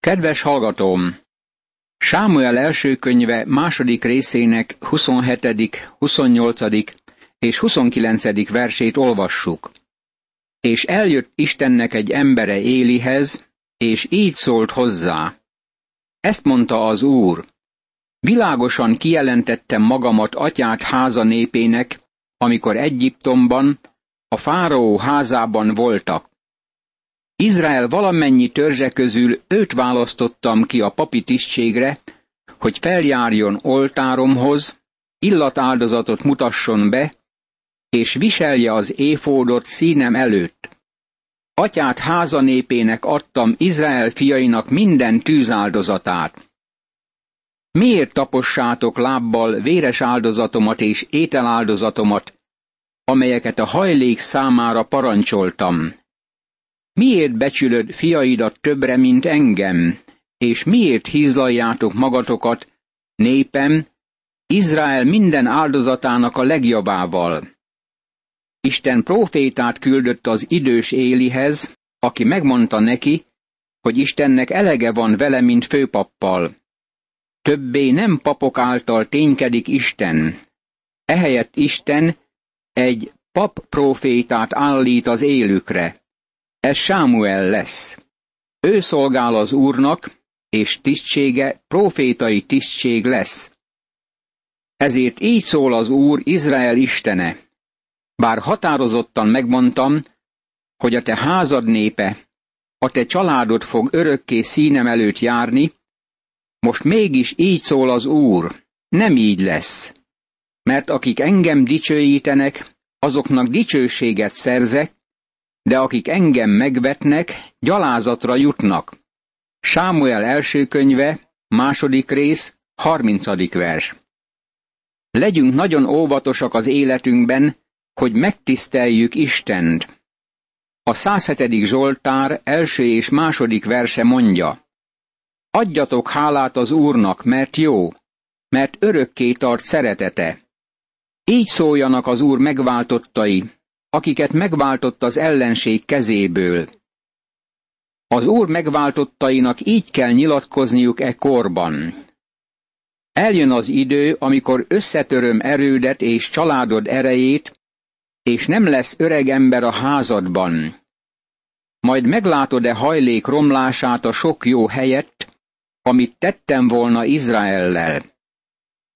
Kedves hallgatóm! Sámuel első könyve második részének 27., 28. és 29. versét olvassuk. És eljött Istennek egy embere Élihez, és így szólt hozzá. Ezt mondta az Úr. Világosan kijelentettem magamat atyát háza népének, amikor Egyiptomban, a fáraó házában voltak. Izrael valamennyi törzse közül őt választottam ki a papi tisztségre, hogy feljárjon oltáromhoz, illatáldozatot mutasson be, és viselje az éfódot színem előtt. Atyát háza népének adtam Izrael fiainak minden tűzáldozatát. Miért tapossátok lábbal véres áldozatomat és ételáldozatomat, amelyeket a hajlék számára parancsoltam? Miért becsülöd fiaidat többre, mint engem, és miért hízlaljátok magatokat, népem, Izrael minden áldozatának a legjobbával? Isten profétát küldött az idős Élihez, aki megmondta neki, hogy Istennek elege van vele, mint főpappal. Többé nem papok által ténykedik Isten. Ehelyett Isten egy pap profétát állít az élükre. Ez Sámuel lesz. Ő szolgál az Úrnak, és tisztsége profétai tisztség lesz. Ezért így szól az Úr Izrael istene. Bár határozottan megmondtam, hogy a te házad népe, a te családod fog örökké színem előtt járni, most mégis így szól az Úr, nem így lesz. Mert akik engem dicsőítenek, azoknak dicsőséget szerzek, de akik engem megvetnek, gyalázatra jutnak. Sámuel első könyve, második rész, harmincadik vers. Legyünk nagyon óvatosak az életünkben, hogy megtiszteljük Istent. A 107. Zsoltár első és második verse mondja, Adjatok hálát az Úrnak, mert jó, mert örökké tart szeretete. Így szóljanak az Úr megváltottai, akiket megváltott az ellenség kezéből. Az Úr megváltottainak így kell nyilatkozniuk e korban. Eljön az idő, amikor összetöröm erődet és családod erejét, és nem lesz öreg ember a házadban. Majd meglátod-e hajlék romlását a sok jó helyett, amit tettem volna Izraellel.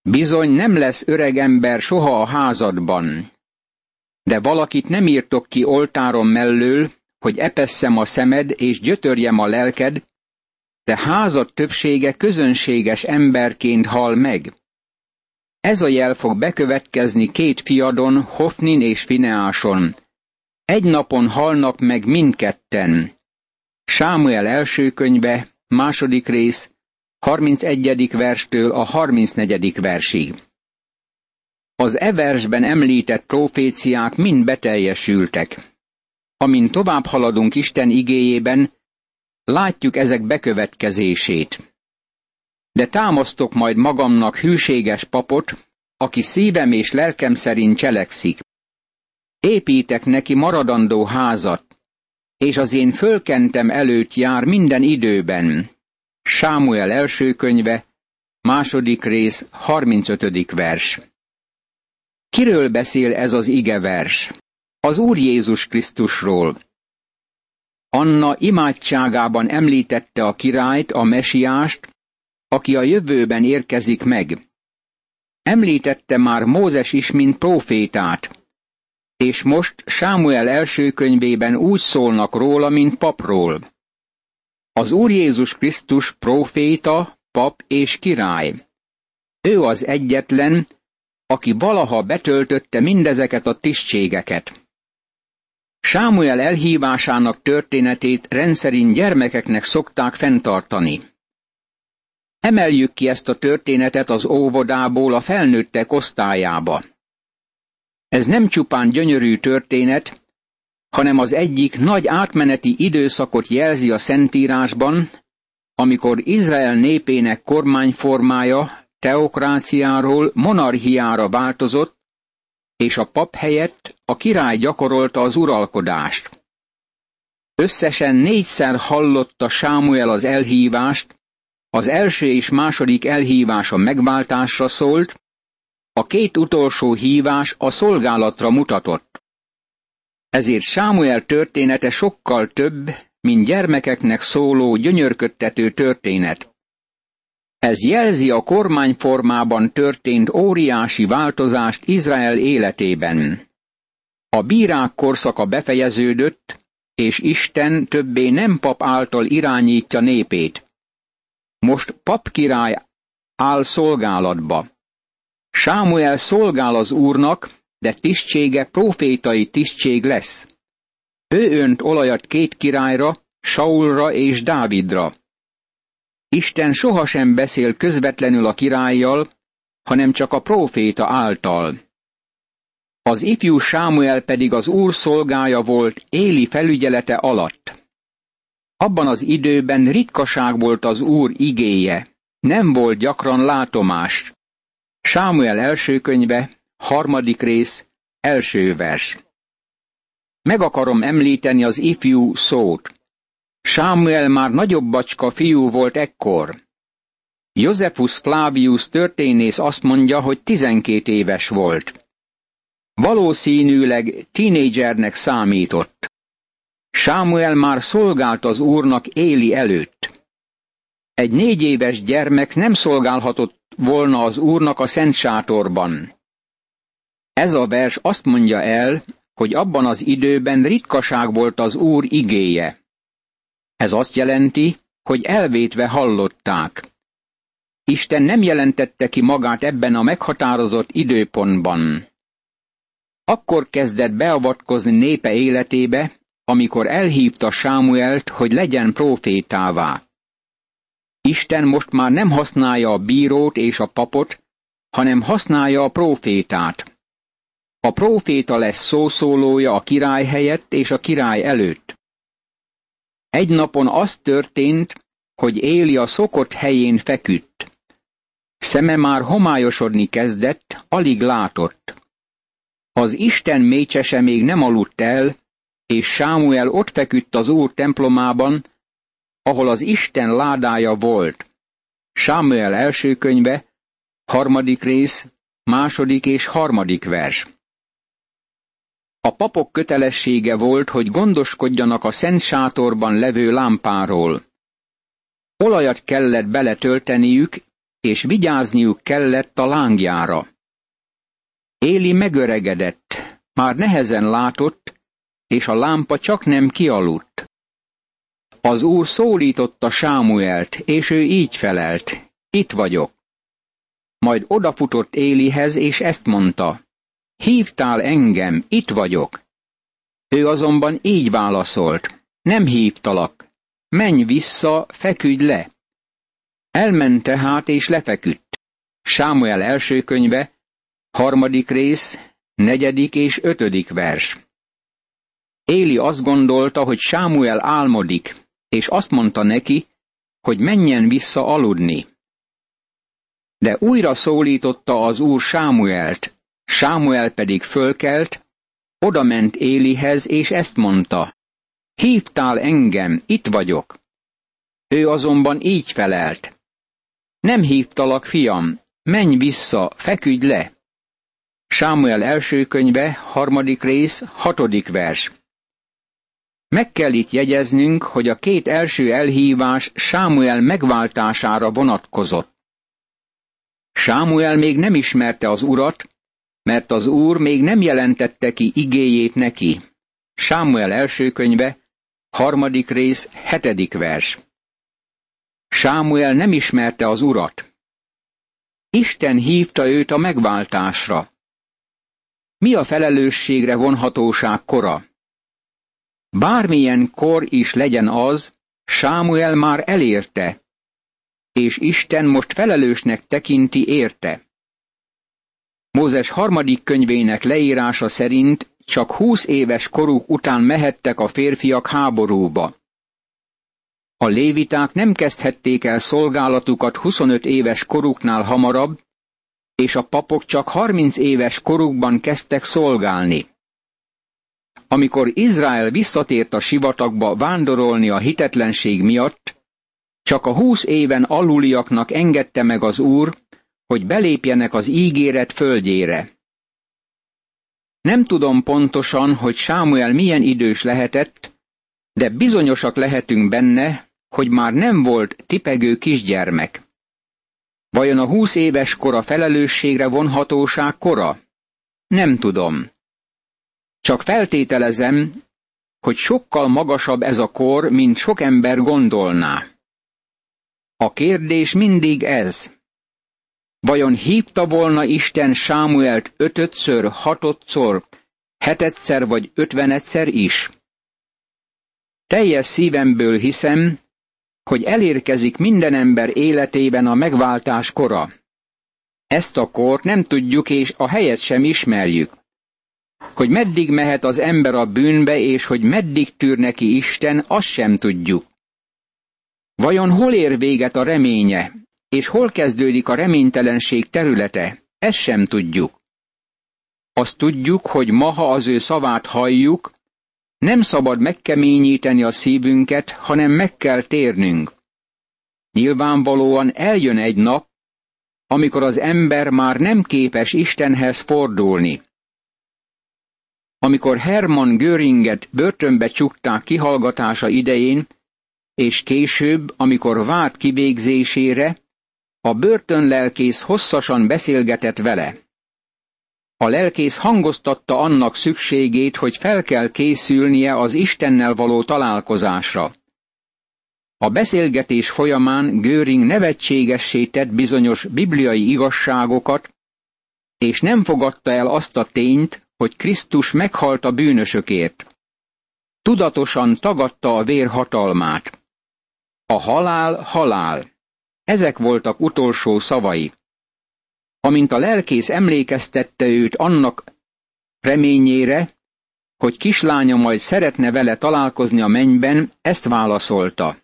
Bizony nem lesz öreg ember soha a házadban, de valakit nem írtok ki oltárom mellől, hogy epesszem a szemed és gyötörjem a lelked, de házad többsége közönséges emberként hal meg. Ez a jel fog bekövetkezni két fiadon, Hofnin és Fineáson. Egy napon halnak meg mindketten. Sámuel első könyve, második rész, 31. verstől a 34. versig. Az eversben említett proféciák mind beteljesültek. Amint tovább haladunk Isten igéjében, látjuk ezek bekövetkezését. De támasztok majd magamnak hűséges papot, aki szívem és lelkem szerint cselekszik. Építek neki maradandó házat, és az én fölkentem előtt jár minden időben. Sámuel első könyve, második rész, 35. vers. Kiről beszél ez az igevers? Az Úr Jézus Krisztusról. Anna imádságában említette a királyt, a mesiást, aki a jövőben érkezik meg. Említette már Mózes is, mint profétát, és most Sámuel első könyvében úgy szólnak róla, mint papról. Az Úr Jézus Krisztus proféta, pap és király. Ő az egyetlen, aki valaha betöltötte mindezeket a tisztségeket. Sámuel elhívásának történetét rendszerint gyermekeknek szokták fenntartani. Emeljük ki ezt a történetet az óvodából a felnőttek osztályába. Ez nem csupán gyönyörű történet, hanem az egyik nagy átmeneti időszakot jelzi a Szentírásban, amikor Izrael népének kormányformája teokráciáról monarchiára változott, és a pap helyett a király gyakorolta az uralkodást. Összesen négyszer hallotta Sámuel az elhívást, az első és második elhívása megváltásra szólt, a két utolsó hívás a szolgálatra mutatott. Ezért Sámuel története sokkal több, mint gyermekeknek szóló gyönyörködtető történet. Ez jelzi a kormányformában történt óriási változást Izrael életében. A bírák korszaka befejeződött, és Isten többé nem pap által irányítja népét. Most pap király áll szolgálatba. Sámuel szolgál az úrnak, de tisztsége profétai tisztség lesz. Ő önt olajat két királyra, Saulra és Dávidra. Isten sohasem beszél közvetlenül a királlyal, hanem csak a próféta által. Az ifjú Sámuel pedig az úr szolgája volt Éli felügyelete alatt. Abban az időben ritkaság volt az úr igéje, nem volt gyakran látomás. Sámuel első könyve, harmadik rész, első vers. Meg akarom említeni az ifjú szót. Sámuel már nagyobb bacska fiú volt ekkor. Josephus Flavius történész azt mondja, hogy tizenkét éves volt. Valószínűleg tínédzsernek számított. Sámuel már szolgált az úrnak Éli előtt. Egy négy éves gyermek nem szolgálhatott volna az úrnak a szent sátorban. Ez a vers azt mondja el, hogy abban az időben ritkaság volt az úr igéje. Ez azt jelenti, hogy elvétve hallották. Isten nem jelentette ki magát ebben a meghatározott időpontban. Akkor kezdett beavatkozni népe életébe, amikor elhívta Sámuelt, hogy legyen profétává. Isten most már nem használja a bírót és a papot, hanem használja a profétát. A proféta lesz szószólója a király helyett és a király előtt. Egy napon az történt, hogy Éli a szokott helyén feküdt. Szeme már homályosodni kezdett, alig látott. Az Isten mécsese még nem aludt el, és Sámuel ott feküdt az Úr templomában, ahol az Isten ládája volt. Sámuel első könyve, harmadik rész, második és harmadik vers. A papok kötelessége volt, hogy gondoskodjanak a szent sátorban levő lámpáról. Olajat kellett beletölteniük, és vigyázniuk kellett a lángjára. Éli megöregedett, már nehezen látott, és a lámpa csak nem kialudt. Az úr szólította Sámuelt, és ő így felelt, itt vagyok. Majd odafutott Élihez, és ezt mondta, hívtál engem, itt vagyok. Ő azonban így válaszolt, nem hívtalak, menj vissza, feküdj le. Elment tehát és lefeküdt. Sámuel első könyve, harmadik rész, negyedik és ötödik vers. Éli azt gondolta, hogy Sámuel álmodik, és azt mondta neki, hogy menjen vissza aludni. De újra szólította az úr Sámuelt, Sámuel pedig fölkelt, odament Élihez, és ezt mondta, hívtál engem, itt vagyok. Ő azonban így felelt, nem hívtalak, fiam, menj vissza, feküdj le. Sámuel első könyve, harmadik rész, hatodik vers. Meg kell itt jegyeznünk, hogy a két első elhívás Sámuel megváltására vonatkozott. Sámuel még nem ismerte az urat, mert az úr még nem jelentette ki igéjét neki. Sámuel első könyve, harmadik rész, hetedik vers. Sámuel nem ismerte az urat. Isten hívta őt a megváltásra. Mi a felelősségre vonhatóság kora? Bármilyen kor is legyen az, Sámuel már elérte, és Isten most felelősnek tekinti érte. Mózes harmadik könyvének leírása szerint csak húsz éves koruk után mehettek a férfiak háborúba. A léviták nem kezdhették el szolgálatukat 25 éves koruknál hamarabb, és a papok csak 30 éves korukban kezdtek szolgálni. amikor Izrael visszatért a sivatagba vándorolni a hitetlenség miatt, csak a húsz éven aluliaknak engedte meg az Úr, hogy belépjenek az ígéret földjére. Nem tudom pontosan, hogy Sámuel milyen idős lehetett, de bizonyosak lehetünk benne, hogy már nem volt tipegő kisgyermek. Vajon a húsz éves kora felelősségre vonhatóság kora? Nem tudom. Csak feltételezem, hogy sokkal magasabb ez a kor, mint sok ember gondolná. A kérdés mindig ez. Vajon hívta volna Isten Sámuelt ötötször, hatodszor, hetedszer vagy ötvenedszer is? Teljes szívemből hiszem, hogy elérkezik minden ember életében a megváltás kora. Ezt a kort nem tudjuk és a helyet sem ismerjük. Hogy meddig mehet az ember a bűnbe, és hogy meddig tűr neki Isten, azt sem tudjuk. Vajon hol ér véget a reménye, és hol kezdődik a reménytelenség területe, ezt sem tudjuk. Azt tudjuk, hogy ma, ha az ő szavát halljuk, nem szabad megkeményíteni a szívünket, hanem meg kell térnünk. Nyilvánvalóan eljön egy nap, amikor az ember már nem képes Istenhez fordulni. Amikor Hermann Göringet börtönbe csukták kihallgatása idején, és később, amikor várt kivégzésére, a börtönlelkész hosszasan beszélgetett vele. A lelkész hangoztatta annak szükségét, hogy fel kell készülnie az Istennel való találkozásra. A beszélgetés folyamán Göring nevetségessé tett bizonyos bibliai igazságokat, és nem fogadta el azt a tényt, hogy Krisztus meghalt a bűnösökért. Tudatosan tagadta a vér hatalmát. A halál halál. Ezek voltak utolsó szavai. Amint a lelkész emlékeztette őt annak reményére, hogy kislánya majd szeretne vele találkozni a mennyben, ezt válaszolta.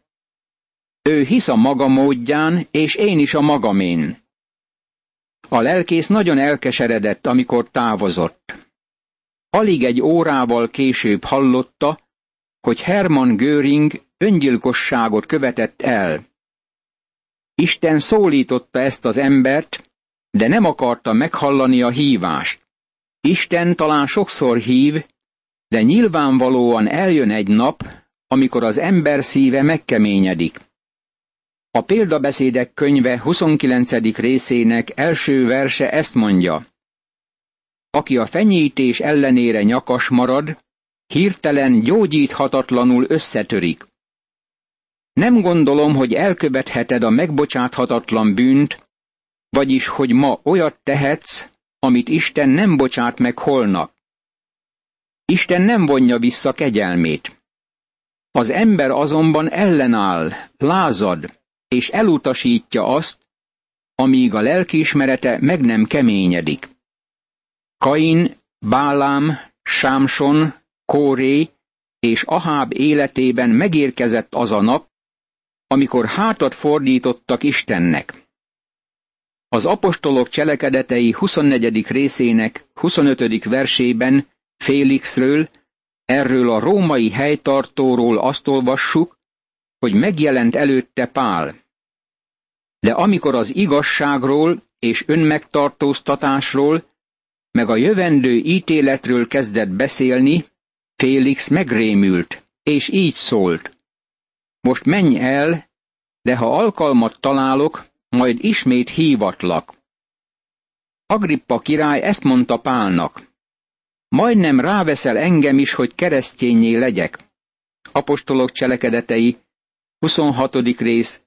Ő hisz a maga módján, és én is a magamén. A lelkész nagyon elkeseredett, amikor távozott. Alig egy órával később hallotta, hogy Hermann Göring öngyilkosságot követett el. Isten szólította ezt az embert, de nem akarta meghallani a hívást. Isten talán sokszor hív, de nyilvánvalóan eljön egy nap, amikor az ember szíve megkeményedik. A példabeszédek könyve 29. részének első verse ezt mondja. Aki a fenyítés ellenére nyakas marad, hirtelen gyógyíthatatlanul összetörik. Nem gondolom, hogy elkövetheted a megbocsáthatatlan bűnt, vagyis hogy ma olyat tehetsz, amit Isten nem bocsát meg holnap. Isten nem vonja vissza kegyelmét. Az ember azonban ellenáll, lázad, és elutasítja azt, amíg a lelkiismerete meg nem keményedik. Kain, Bálám, Sámson, Kóré és Aháb életében megérkezett az a nap, amikor hátat fordítottak Istennek. Az apostolok cselekedetei 24. részének 25. versében Félixről, erről a római helytartóról azt olvassuk, hogy megjelent előtte Pál. De amikor az igazságról és önmegtartóztatásról, meg a jövendő ítéletről kezdett beszélni, Félix megrémült, és így szólt. Most menj el, de ha alkalmat találok, majd ismét hívatlak. Agrippa király ezt mondta Pálnak. Majdnem ráveszel engem is, hogy keresztényé legyek. Apostolok cselekedetei, 26. rész,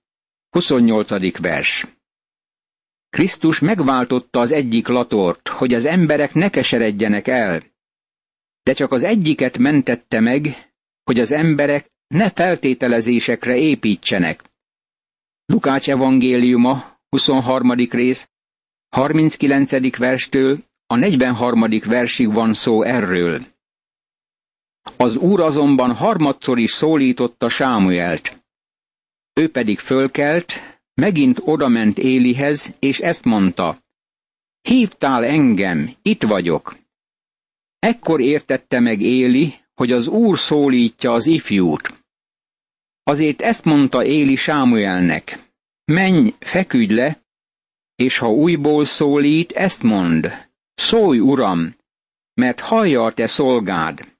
28. vers. Krisztus megváltotta az egyik latort, hogy az emberek ne keseredjenek el, de csak az egyiket mentette meg, hogy az emberek ne feltételezésekre építsenek. Lukács evangéliuma, 23. rész, 39. verstől a 43. versig van szó erről. Az úr azonban harmadszor is szólította Sámuelt. Ő pedig fölkelt, megint odament Élihez, és ezt mondta. Hívtál engem, itt vagyok. Ekkor értette meg Éli, hogy az Úr szólítja az ifjút. Azért ezt mondta Éli Sámuelnek. Menj, feküdj le, és ha újból szólít, ezt mond. Szólj, uram, mert hallja a te szolgád.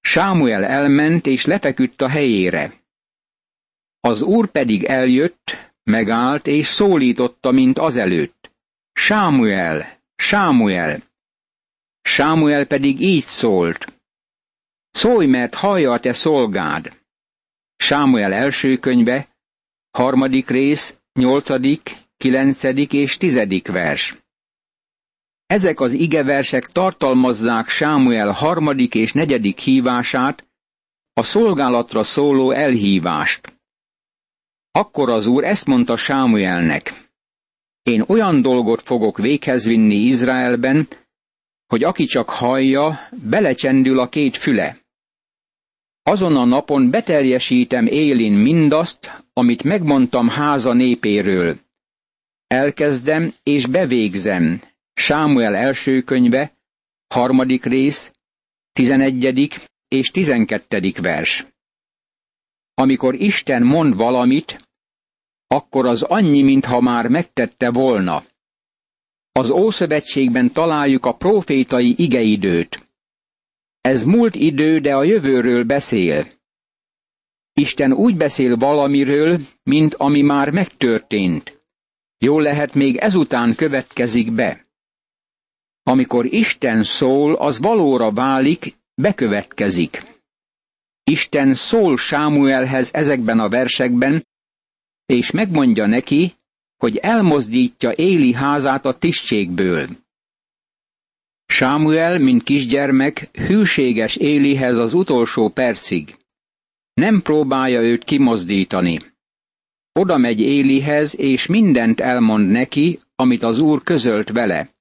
Sámuel elment és lefeküdt a helyére. Az úr pedig eljött, megállt és szólította, mint azelőtt. Sámuel, Sámuel! Sámuel pedig így szólt. Szólj, mert hallja a te szolgád. Sámuel első könyve, harmadik rész, nyolcadik, kilencedik és tizedik vers. Ezek az igeversek tartalmazzák Sámuel harmadik és negyedik hívását, a szolgálatra szóló elhívást. Akkor az úr ezt mondta Sámuelnek. Én olyan dolgot fogok véghez vinni Izraelben, hogy aki csak hallja, belecsendül a két füle. Azon a napon beteljesítem élin mindazt, amit megmondtam háza népéről. Elkezdem és bevégzem. Sámuel első könyve, harmadik rész, tizenegyedik és tizenkettedik vers. Amikor Isten mond valamit, akkor az annyi, mintha már megtette volna. Az Ószövetségben találjuk a profétai igeidőt. Ez múlt idő, de a jövőről beszél. Isten úgy beszél valamiről, mint ami már megtörtént. Jól lehet, még ezután következik be. Amikor Isten szól, az valóra válik, bekövetkezik. Isten szól Sámuelhez ezekben a versekben, és megmondja neki, hogy elmozdítja Éli házát a tisztségből. Sámuel, mint kisgyermek, hűséges Élihez az utolsó percig. Nem próbálja őt kimozdítani. Oda megy Élihez, és mindent elmond neki, amit az úr közölt vele.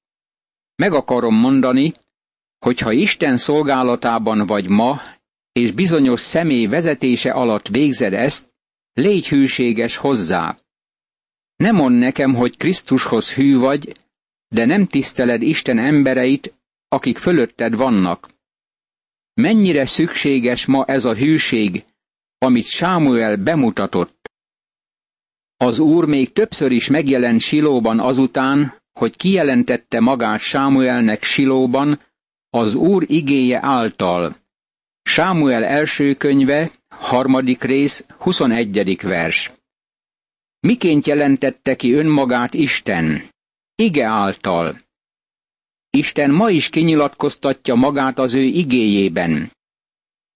Meg akarom mondani, hogy ha Isten szolgálatában vagy ma, és bizonyos személy vezetése alatt végzed ezt, légy hűséges hozzá. Ne mondd nekem, hogy Krisztushoz hű vagy, de nem tiszteled Isten embereit, akik fölötted vannak. Mennyire szükséges ma ez a hűség, amit Sámuel bemutatott. Az úr még többször is megjelent Silóban azután, hogy kijelentette magát Sámuelnek Silóban az úr igéje által. Sámuel első könyve, harmadik rész, 21. vers. Miként jelentette ki önmagát Isten? Ige által. Isten ma is kinyilatkoztatja magát az ő igéjében.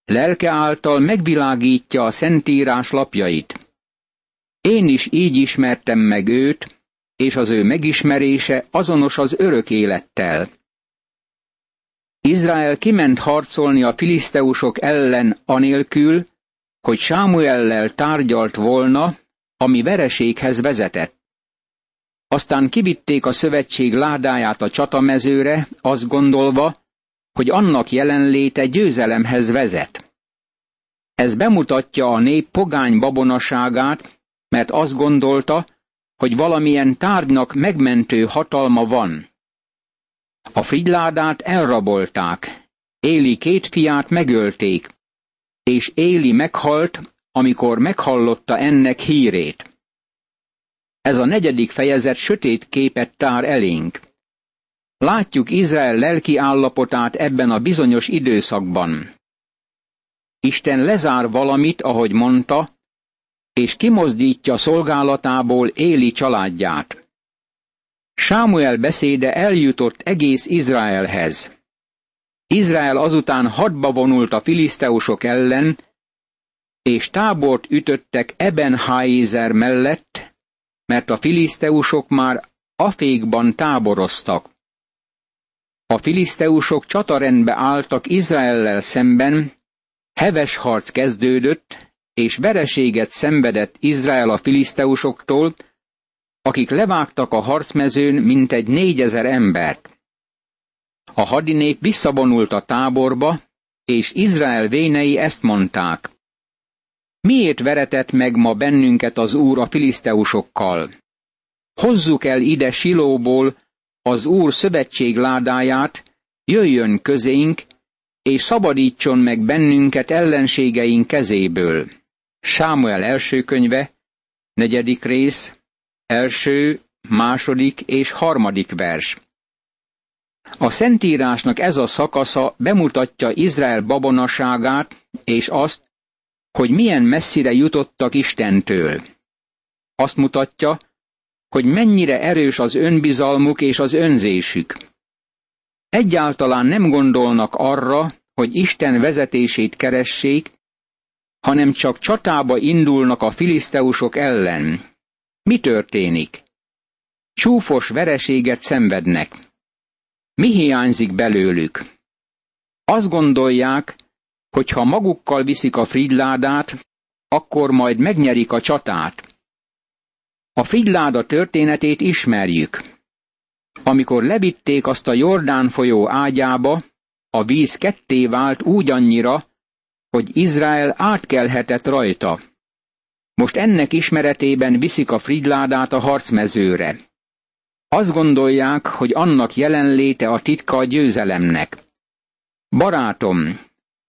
Lelke által megvilágítja a Szentírás lapjait. Én is így ismertem meg őt, és az ő megismerése azonos az örök élettel. Izrael kiment harcolni a filiszteusok ellen anélkül, hogy Sámuellel tárgyalt volna, ami vereséghez vezetett. Aztán kivitték a szövetség ládáját a csatamezőre, azt gondolva, hogy annak jelenléte győzelemhez vezet. Ez bemutatja a nép pogány babonaságát, mert azt gondolta, hogy valamilyen tárgynak megmentő hatalma van. A figyládát elrabolták, Éli két fiát megölték, és Éli meghalt, amikor meghallotta ennek hírét. Ez a negyedik fejezet sötét képet tár elénk. Látjuk Izrael lelki állapotát ebben a bizonyos időszakban. Isten lezár valamit, ahogy mondta, és kimozdítja szolgálatából Éli családját. Sámuel beszéde eljutott egész Izraelhez. Izrael azután hadba vonult a filiszteusok ellen, és tábort ütöttek Ebenháizer mellett, mert a filiszteusok már Afékban táboroztak. A filiszteusok csatarendbe álltak Izraellel szemben, heves harc kezdődött, és vereséget szenvedett Izrael a filiszteusoktól, akik levágtak a harcmezőn mintegy négyezer embert. A hadinép visszavonult a táborba, és Izrael vénei ezt mondták. Miért veretett meg ma bennünket az Úr a filiszteusokkal? Hozzuk el ide Silóból az Úr szövetség ládáját, jöjjön közénk, és szabadítson meg bennünket ellenségeink kezéből. Sámuel első könyve, negyedik rész, első, második és harmadik vers. A Szentírásnak ez a szakasza bemutatja Izrael babonaságát és azt, hogy milyen messzire jutottak Istentől. Azt mutatja, hogy mennyire erős az önbizalmuk és az önzésük. Egyáltalán nem gondolnak arra, hogy Isten vezetését keressék, hanem csak csatába indulnak a filiszteusok ellen. Mi történik? Csúfos vereséget szenvednek. Mi hiányzik belőlük? Azt gondolják, hogy ha magukkal viszik a fridládát, akkor majd megnyerik a csatát. A fridláda történetét ismerjük. Amikor levitték azt a Jordán folyó ágyába, a víz ketté vált úgy annyira, hogy Izrael átkelhetett rajta. Most ennek ismeretében viszik a fridládát a harcmezőre. Azt gondolják, hogy annak jelenléte a titka a győzelemnek. Barátom,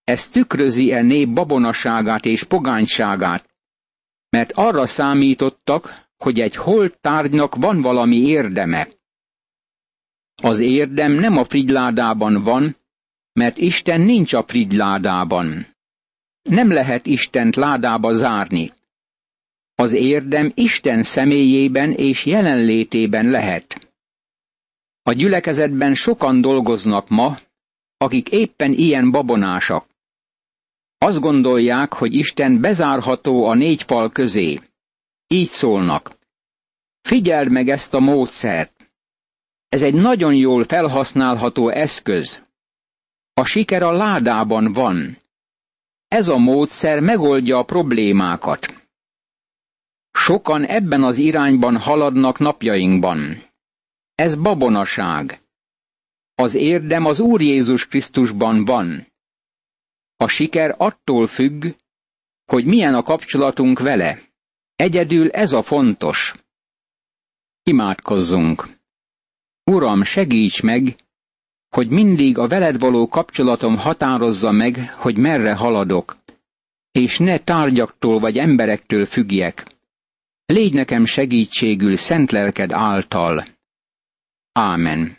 ez tükrözi-e nép babonaságát és pogányságát, mert arra számítottak, hogy egy holt tárgynak van valami érdeme. Az érdem nem a frigyládában van, mert Isten nincs a frigyládában. Nem lehet Istent ládába zárni. Az érdem Isten személyében és jelenlétében lehet. A gyülekezetben sokan dolgoznak ma, akik éppen ilyen babonásak. Azt gondolják, hogy Isten bezárható a négy fal közé. Így szólnak. Figyeld meg ezt a módszert. Ez egy nagyon jól felhasználható eszköz. A siker a ládában van. Ez a módszer megoldja a problémákat. Sokan ebben az irányban haladnak napjainkban. Ez babonaság. Az érdem az Úr Jézus Krisztusban van. A siker attól függ, hogy milyen a kapcsolatunk vele. Egyedül ez a fontos. Imádkozzunk. Uram, segíts meg, hogy mindig a veled való kapcsolatom határozza meg, hogy merre haladok, és ne tárgyaktól vagy emberektől függjek. Légy nekem segítségül szent lelked által. Ámen.